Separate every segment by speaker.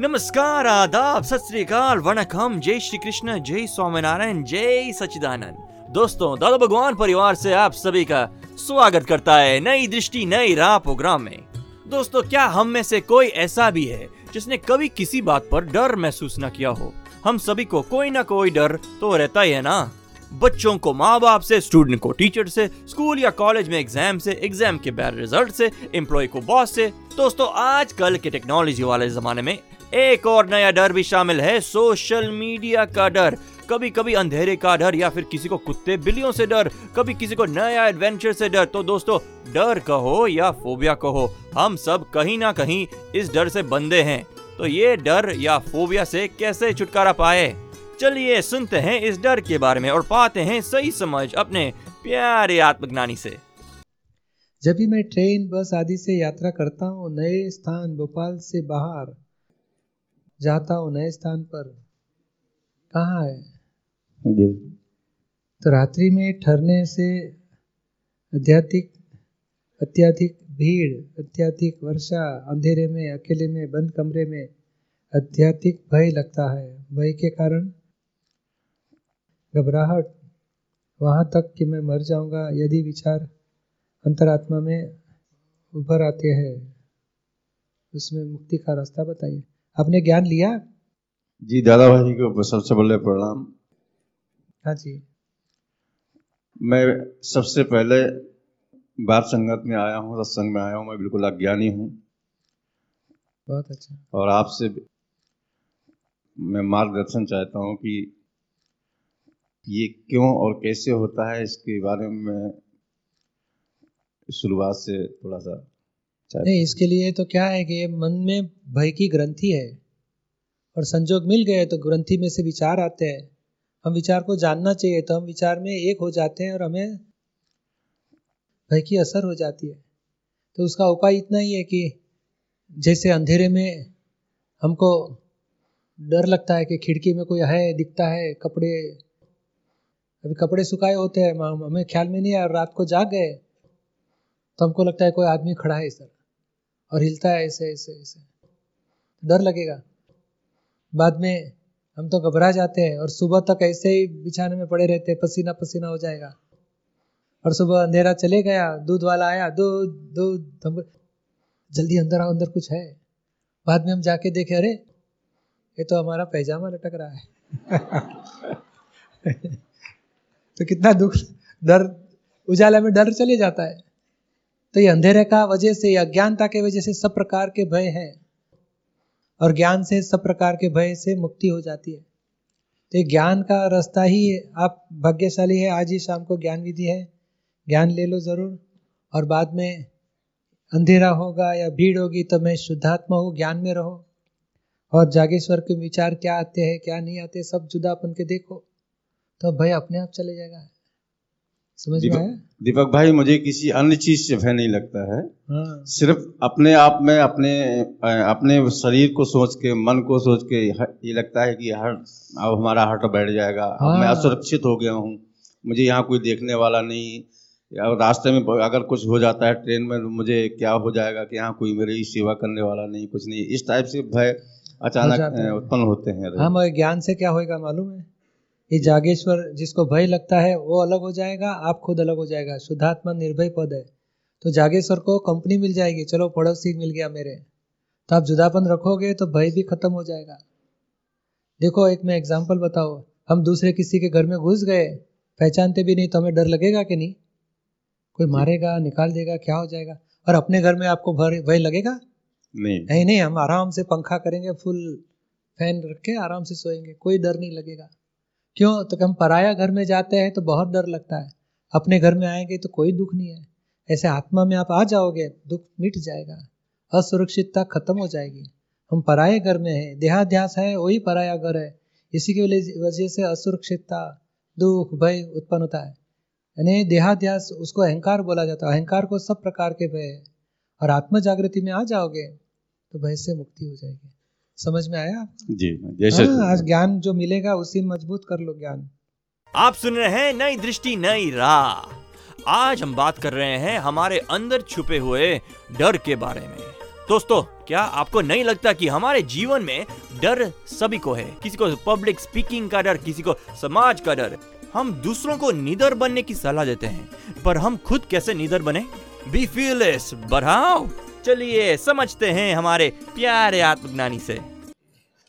Speaker 1: नमस्कार, आदाब, सत वणकम जय श्री कृष्ण, जय स्वामीनारायण, जय सच्चिदानंद। दोस्तों, दादा भगवान परिवार से आप सभी का स्वागत करता है नई दृष्टि, नई राह प्रोग्राम में। दोस्तों, क्या हम में से कोई ऐसा भी है जिसने कभी किसी बात पर डर महसूस न किया हो? हम सभी को कोई ना कोई डर तो रहता ही है ना? बच्चों को माँ बाप से स्टूडेंट को टीचर से स्कूल या कॉलेज में एग्ज़ाम से एग्ज़ाम के बैड रिज़ल्ट से एम्प्लॉय को बॉस से। दोस्तों, आजकल के टेक्नोलॉजी वाले जमाने में एक और नया डर भी शामिल है, सोशल मीडिया का डर। कभी कभी अंधेरे का डर या फिर किसी को कुत्ते बिल्लियों से डर, कभी किसी को नया एडवेंचर से डर। तो दोस्तों, डर कहो या फोबिया कहो, हम सब कहीं ना कहीं इस डर से बंधे हैं। तो ये डर या फोबिया से कैसे छुटकारा पाए? चलिए सुनते हैं इस डर के बारे में और पाते हैं सही समझ अपने प्यारे आत्मज्ञानी से।
Speaker 2: जब भी मैं ट्रेन बस आदि से यात्रा करता हूँ, नए स्थान, भोपाल से बाहर जाता हूँ नए स्थान पर। कहाँ है? तो रात्रि में ठहरने से अत्याधिक अत्याधिक भीड़ अत्याधिक वर्षा अंधेरे में अकेले में बंद कमरे में अत्याधिक भय लगता है। भय के कारण घबराहट। वहाँ तक कि मैं मर जाऊँगा यदि विचार अंतरात्मा में उभर आते हैं। उसमें मुक्ति का रास्ता बताइए। आपने ज्ञान लिया?
Speaker 3: जी दादा भाई को सबसे पहले प्रणाम।
Speaker 2: हाँ जी।
Speaker 3: मैं सबसे पहले बात संगत में आया हूँ सत्संग में आया हूँ मैं बिल्कुल अज्ञानी हूँ।
Speaker 2: बहुत अच्छा।
Speaker 3: और आपसे मैं मार्गदर्शन चाहता हूँ कि ये क्यों और कैसे होता है इसके बारे में शुरुआत से थोड़ा सा
Speaker 2: नहीं, इसके लिए तो क्या है कि मन में भय की ग्रंथि है। और संजोग मिल गए तो ग्रंथि में से विचार आते हैं। हम विचार को जानना चाहिए तो हम विचार में एक हो जाते हैं और हमें भय की असर हो जाती है। तो उसका उपाय इतना ही है कि जैसे अंधेरे में हमको डर लगता है कि खिड़की में कोई है, दिखता है, कपड़े, अभी कपड़े सुखाए होते हैं हमें ख्याल में नहीं आया, रात को जाग गए तो हमको लगता है कोई आदमी खड़ा है, सर। और हिलता है ऐसे ऐसे ऐसे। डर लगेगा। बाद में हम तो घबरा जाते हैं और सुबह तक ऐसे ही बिछाने में पड़े रहते हैं, पसीना पसीना हो जाएगा। और सुबह अंधेरा चले गया, दूध वाला आया, दूध दूध जल्दी अंदर आओ, अंदर कुछ है। बाद में हम जाके देखे, अरे, ये तो हमारा पैजामा लटक रहा है। तो कितना दुख, डर, उजाला में डर चले जाता है। तो ये अंधेरे का वजह से या अज्ञानता के वजह से सब प्रकार के भय है। और ज्ञान से सब प्रकार के भय से मुक्ति हो जाती है। तो ये ज्ञान का रास्ता ही आप भाग्यशाली है, आज ही शाम को ज्ञान विधि है। ज्ञान ले लो ज़रूर। और बाद में अंधेरा होगा या भीड़ होगी तो मैं शुद्धात्मा हूँ, ज्ञान में रहो। और जागेश्वर के विचार क्या आते हैं, क्या नहीं आते, सब जुदापन के देखो। तो भय अपने आप चले जाएगा। समझ में आया?
Speaker 3: दीपक दीपक भाई मुझे किसी अन्य चीज़ से भय नहीं लगता है।
Speaker 2: हाँ।
Speaker 3: सिर्फ़ अपने आप में अपने अपने शरीर को सोच के मन को सोच के ये लगता है कि हर अब हमारा हार्ट बैठ जाएगा। अब मैं
Speaker 2: हाँ।
Speaker 3: असुरक्षित हो गया हूँ। मुझे यहाँ कोई देखने वाला नहीं। या रास्ते में अगर कुछ हो जाता है ट्रेन में मुझे क्या हो जाएगा कि यहाँ कोई मेरी सेवा करने वाला नहीं कुछ नहीं। इस टाइप से भय अचानक
Speaker 2: है।
Speaker 3: उत्पन्न होते हैं।
Speaker 2: हाँ मगर ज्ञान से क्या होएगा मालूम है? ये जागेश्वर जिसको भय लगता है वो अलग हो जाएगा आप खुद अलग हो जाएगा। शुद्धात्मा निर्भय पद है। तो जागेश्वर को कंपनी मिल जाएगी। चलो पड़ोसी मिल गया मेरे। तो आप जुदापन रखोगे तो भय भी खत्म हो जाएगा। देखो एक मैं एग्ज़ाम्पल बताओ हम दूसरे किसी के घर में घुस गए। पहचानते भी नहीं तो हमें डर लगेगा कि नहीं? कोई मारेगा निकाल देगा क्या हो जाएगा? और अपने घर में आपको भय भय लगेगा?
Speaker 3: नहीं।
Speaker 2: नहीं नहीं हम आराम से पंखा करेंगे फुल फ़ैन रख के आराम से सोएँगे। कोई डर नहीं लगेगा। क्यों? तो हम पराया घर में जाते हैं तो बहुत डर लगता है। अपने घर में आएँगे तो कोई दुख नहीं है। ऐसे आत्मा में आप आ जाओगे, दुख मिट जाएगा। असुरक्षितता खत्म हो जाएगी। हम पराये घर में हैं। देहाध्यास है, वही पराया घर है। इसी की वजह से असुरक्षितता, दुख, भय उत्पन्न होता है। यानी देहाध्यास, उसको अहंकार बोला जाता है। अहंकार को सब प्रकार के भय है। और आत्म जागृति में आ जाओगे तो भय से मुक्ति हो जाएगी। समझ में आया
Speaker 3: जी जैसे
Speaker 2: हाँ, आज ज्ञान जो मिलेगा उसी मज़बूत कर लो ज्ञान।
Speaker 1: आप सुन रहे हैं नई दृष्टि नई राह। आज हम बात कर रहे हैं हमारे अंदर छुपे हुए डर के बारे में। दोस्तों क्या आपको नहीं लगता कि हमारे जीवन में डर सभी को है? किसी को पब्लिक स्पीकिंग का डर किसी को समाज का डर। हम दूसरों को निडर बनने की सलाह देते हैं पर हम खुद कैसे निडर बने? बी फीललेस बढ़ाओ। चलिए समझते हैं हमारे प्यारे आत्मज्ञानी से।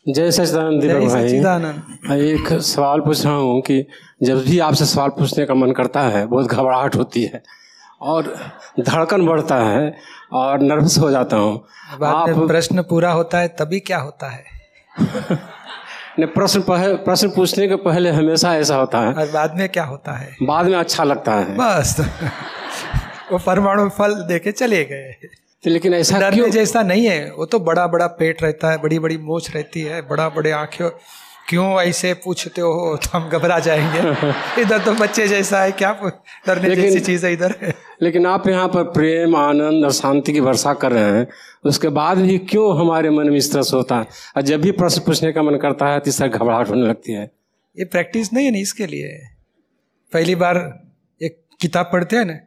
Speaker 4: जय सचिदानंद दीपक भाई। एक सवाल पूछ रहा हूँ कि जब भी आपसे सवाल पूछने का मन करता है बहुत घबराहट होती है और धड़कन बढ़ता है और नर्वस हो जाता हूँ। आप
Speaker 2: प्रश्न पूरा होता है तभी क्या होता है?
Speaker 4: ने प्रश्न प्रश्न पूछने के पहले हमेशा ऐसा होता है।
Speaker 2: और बाद में क्या होता है?
Speaker 4: बाद में अच्छा लगता है।
Speaker 2: बस। वो परमाणु फल देके चले गए।
Speaker 4: तो लेकिन ऐसा
Speaker 2: डरने
Speaker 4: क्यों?
Speaker 2: जैसा नहीं है। वो तो बड़ा बड़ा पेट रहता है बड़ी बड़ी मोछ रहती है बड़ा बड़े आँखें। क्यों ऐसे पूछते हो तो हम घबरा जाएँगे। इधर तो बच्चे जैसा है क्या डरने जैसी चीज़ है इधर।
Speaker 4: लेकिन आप यहाँ पर प्रेम आनंद और शांति की वर्षा कर रहे हैं। उसके बाद भी क्यों हमारे मन में इस होता है? और जब भी प्रश्न पूछने का मन करता है तो घबराहट होने लगती है।
Speaker 2: ये प्रैक्टिस नहीं है ना इसके लिए? पहली बार एक किताब पढ़ते हैं ना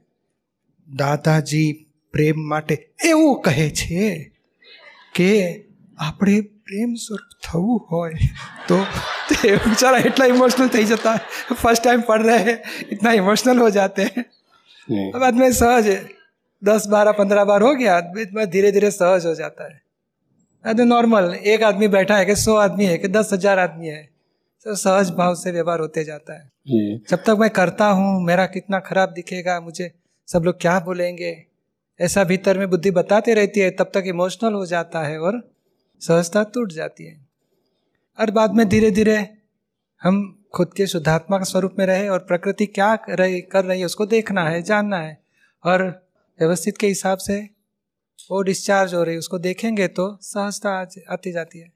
Speaker 2: दादाजी પ્રેમ માટે એવું કહે છે કે આપણે પ્રેમ સ્વરૂપ થવું હોય તો તે बेचारा इतना इमोशनल થઈ જતા है फर्स्ट टाइम पढ़ रहे हैं इतना इमोशनल हो जाते हैं
Speaker 4: नहीं।
Speaker 2: अब बाद में सहज है दस बारह पंद्रह बार हो गया बाद में धीरे धीरे सहज हो जाता है बाद में नॉर्मल एक आदमी बैठा है कि सौ आदमी है कि दस हजार आदमी है सब सहज भाव से व्यवहार होते जाता है
Speaker 4: जी
Speaker 2: जब तक मैं करता हूँ मेरा कितना खराब दिखेगा मुझे सब लोग क्या बोलेंगे ऐसा भीतर में बुद्धि बताते रहती है, तब तक इमोशनल हो जाता है और सहजता टूट जाती है। और बाद में धीरे धीरे हम खुद के शुद्धात्मा के स्वरूप में रहे और प्रकृति क्या कर रही कर रही है, उसको देखना है, जानना है और व्यवस्थित के हिसाब से वो डिस्चार्ज हो रही है, उसको देखेंगे तो सहजता आती जाती है।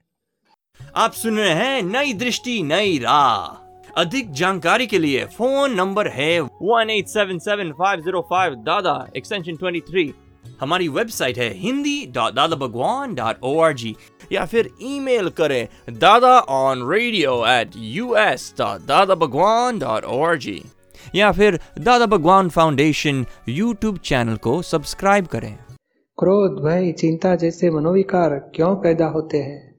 Speaker 1: आप सुन रहे हैं नई दृष्टि, नई राह। अधिक जानकारी के लिए फ़ोन नंबर है one eight seven seven five zero five Dada extension twenty three हमारी वेबसाइट है Hindi dot Dada Bhagwan dot O R G या फिर ईमेल करें Dada on radio at U S dot Dada Bhagwan dot O R G या फिर Dada Bhagwan Foundation YouTube channel को subscribe करें।
Speaker 2: क्रोध, भय, चिंता जैसे मनोविकार क्यों पैदा होते हैं?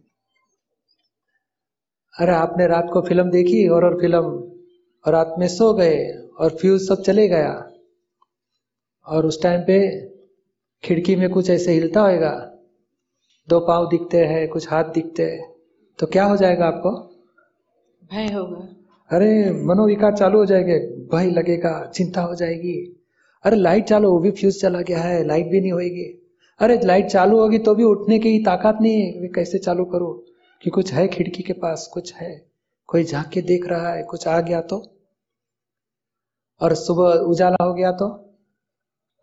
Speaker 2: अरे आपने रात को फ़िल्म देखी हॉरर फ़िल्म और रात में सो गए और फ्यूज सब चले गया। और उस टाइम पे खिड़की में कुछ ऐसे हिलता होएगा। दो पाँव दिखते हैं कुछ हाथ दिखते हैं। तो क्या हो जाएगा आपको?
Speaker 5: भय होगा।
Speaker 2: अरे मनोविकार चालू हो जाएगा। भय लगेगा चिंता हो जाएगी। अरे लाइट चालू वो भी फ्यूज चला गया है लाइट भी नहीं होगी अरे लाइट चालू होगी तो भी उठने की ताकत नहीं है। कैसे चालू करूँ? कि कुछ है खिड़की के पास, कुछ है। कोई झाँक के देख रहा है, कुछ आ गया तो? और सुबह उजाला हो गया तो?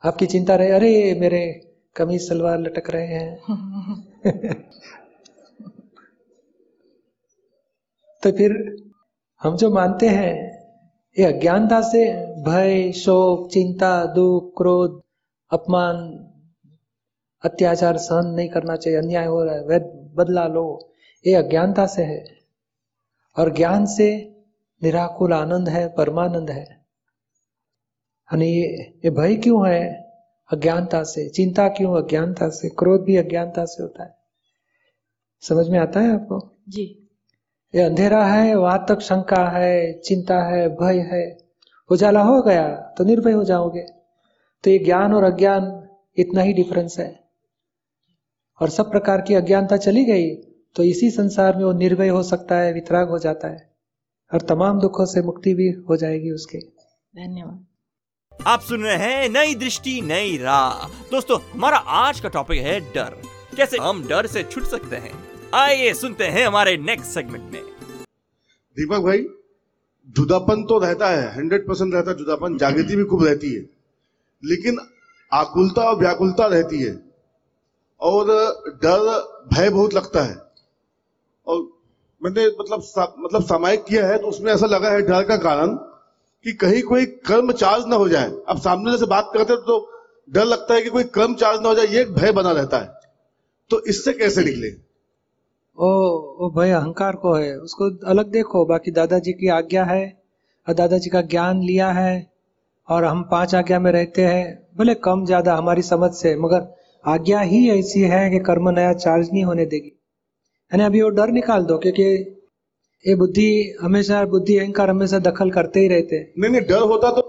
Speaker 2: आपकी चिंता रहे, अरे मेरे कमीज सलवार लटक रहे हैं। तो फिर हम जो मानते हैं, ये अज्ञानता से भय, शोक, चिंता, दुख, क्रोध, अपमान, अत्याचार सहन नहीं करना चाहिए, अन्याय हो रहा है वह बदला लो। ये अज्ञानता से है। और ज्ञान से निराकुल आनंद है परमानंद है। यानी ये ये भय क्यों है? अज्ञानता से। चिंता क्यों अज्ञानता से? क्रोध भी अज्ञानता से होता है। समझ में आता है आपको?
Speaker 5: जी।
Speaker 2: ये अंधेरा है वहाँ तक शंका है चिंता है भय है। उजाला हो गया तो निर्भय हो जाओगे। तो ये ज्ञान और अज्ञान इतना ही डिफरेंस है। और सब प्रकार की अज्ञानता चली गई तो इसी संसार में वो निर्भय हो सकता है वितराग हो जाता है और तमाम दुखों से मुक्ति भी हो जाएगी उसके।
Speaker 5: धन्यवाद।
Speaker 1: आप सुन रहे हैं नई दृष्टि नई राह। दोस्तों हमारा आज का टॉपिक है डर। कैसे हम डर से छुट सकते हैं? आइए सुनते हैं हमारे नेक्स्ट सेगमेंट में।
Speaker 6: दीपक भाई जुदापन तो रहता है हंड्रेड परसेंट रहता है जुदापन जागृति भी खूब रहती है। लेकिन आकुलता और व्याकुलता रहती है और डर भय बहुत लगता है। और मैंने मतलब सा, मतलब सामायिक किया है तो उसमें ऐसा लगा है डर का कारण कि कहीं कोई कर्म चार्ज ना हो जाए। अब सामने से बात करते तो डर लगता है कि कोई कर्म चार्ज ना हो जाए ये एक भय बना रहता है। तो इससे कैसे निकले?
Speaker 2: ओ वो भय अहंकार को है। उसको अलग देखो बाकी दादाजी की आज्ञा है और दादाजी का ज्ञान लिया है और हम पाँच आज्ञा में रहते हैं। भले कम ज़्यादा हमारी समझ से मगर आज्ञा ही ऐसी है कि कर्म नया चार्ज नहीं होने देगी। यानी अभी वो डर निकाल दो क्योंकि ये बुद्धि हमेशा बुद्धि अहंकार हमेशा दखल करते ही रहते
Speaker 6: नहीं नहीं डर होता तो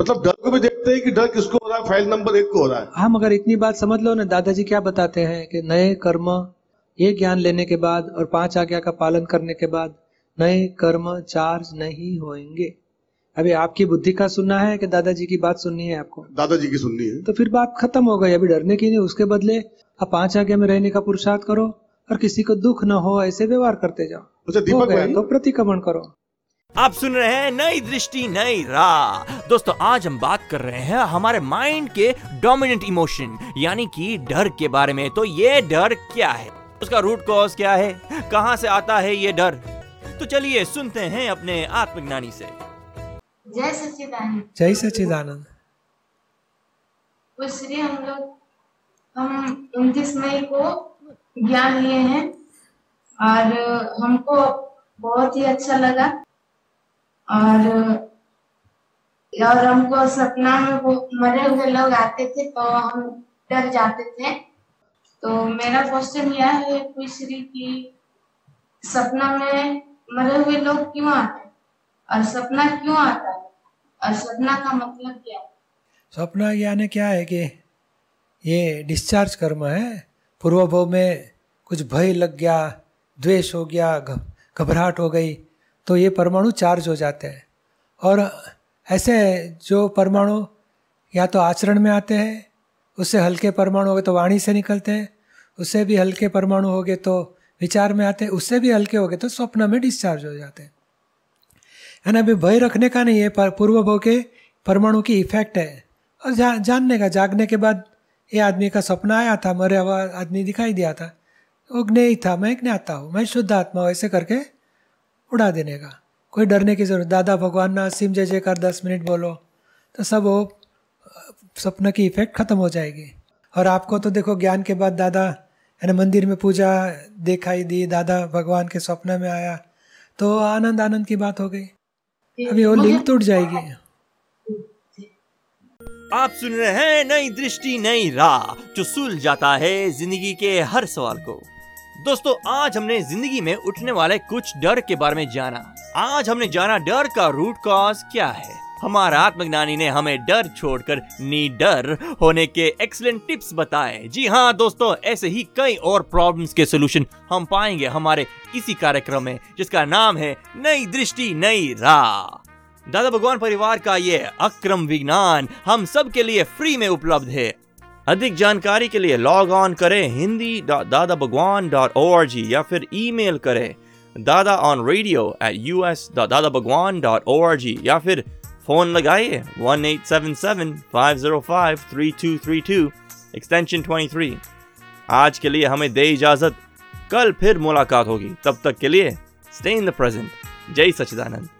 Speaker 6: मतलब डर को भी देखते हैं कि डर किसको हो रहा है फ़ाइल नंबर एक को हो रहा है।
Speaker 2: हाँ मगर इतनी बात समझ लो ना दादाजी क्या बताते हैं कि नए कर्म ये ज्ञान लेने के बाद और पाँच आज्ञा का पालन करने के बाद नए कर्म चार्ज नहीं होंगे अभी आपकी बुद्धि का सुनना है कि दादाजी की बात सुननी है आपको?
Speaker 6: दादाजी की सुननी है।
Speaker 2: तो फिर बात खत्म हो गई अभी डरने की नहीं उसके बदले आप पाँच आज्ञा में रहने का पुरुषार्थ करो और किसी को दुख न हो ऐसे व्यवहार करते जाओ।
Speaker 6: अच्छा
Speaker 2: हो
Speaker 6: दीपक
Speaker 2: गया
Speaker 6: भाई?
Speaker 2: तो प्रतिक्रमण करो।
Speaker 1: आप सुन रहे हैं नई दृष्टि नई राह। दोस्तों आज हम बात कर रहे हैं हमारे माइंड के डोमिनेंट इमोशन यानी कि डर के बारे में। तो ये डर क्या है? उसका रूट कॉज क्या है? कहाँ से आता है ये डर? तो चलिए सुनते हैं अपने आत्मज्ञानी से।
Speaker 7: जय सच्चिदानंद।
Speaker 2: जय सचिदानंद
Speaker 7: श्री हम लोग हम उनतीस मई को ज्ञान लिए हैं और हमको बहुत ही अच्छा लगा। और और हमको सपना में वो मरे हुए लोग आते थे तो हम डर जाते थे। तो मेरा क्वेश्चन यह है श्री की सपना में मरे हुए लोग क्यों आते हैं? और सपना क्यों आता है? और सपना का मतलब क्या है?
Speaker 2: स्वप्न यानी क्या है कि ये डिस्चार्ज कर्म है। पूर्व भव में कुछ भय लग गया द्वेष हो गया घबराहट हो गई तो ये परमाणु चार्ज हो जाते हैं। और ऐसे जो परमाणु या तो आचरण में आते हैं उससे हल्के परमाणु हो गए तो वाणी से निकलते हैं उससे भी हल्के परमाणु हो गए तो विचार में आते हैं उससे भी हल्के हो गए तो स्वप्न में डिस्चार्ज हो जाते हैं। है ना अभी भय रखने का नहीं है पर पूर्व भव के परमाणु की इफ़ेक्ट है। और जा, जानने का जागने के बाद ये आदमी का सपना आया था मरे हुआ आदमी दिखाई दिया था। वो ज्ञेय था मैं ज्ञाता हूँ मैं शुद्ध आत्मा हूँ ऐसे करके उड़ा देने का। कोई डरने की ज़रूरत दादा भगवान ना सिम जय जयकार दस मिनट बोलो तो सब वो सपना की इफ़ेक्ट खत्म हो जाएगी। और आपको तो देखो ज्ञान के बाद दादा है ना मंदिर में पूजा दिखाई दी दादा भगवान के सपने में आया तो आनंद आनंद की बात हो गई। अभी वो लिंक टूट जाएगी।
Speaker 1: आप सुन रहे हैं नई दृष्टि, नई राह, जो सुल जाता है ज़िंदगी के हर सवाल को। दोस्तों, आज हमने ज़िंदगी में उठने वाले कुछ डर के बारे में जाना। आज हमने जाना डर का रूट कॉज क्या है? हमारा आत्मज्ञानी ने हमें डर छोड़कर नी डर होने के एक्सलेंट टिप्स बताए। जी हाँ दोस्तों, ऐसे ही कई और प्रॉब्लम्स के सोल्यूशन हम पाएँगे हमारे इसी कार्यक्रम में, जिसका नाम है नई दृष्टि, नई राह। दादा भगवान परिवार का ये अक्रम विज्ञान हम सब के लिए फ्री में उपलब्ध है। अधिक जानकारी के लिए लॉग ऑन करें हिंदी दादा Bhagwan dot O R G या फिर ईमेल करें Dada on radio at U S Dada Bhagwan dot O R G या फिर फ़ोन लगाइए one eight seven seven five zero five three two three two extension twenty three आज के लिए हमें दे इजाज़त। कल फिर मुलाकात होगी। तब तक के लिए स्टे इन द प्रेजेंट जय सच्चिदानंद।
Speaker 8: नई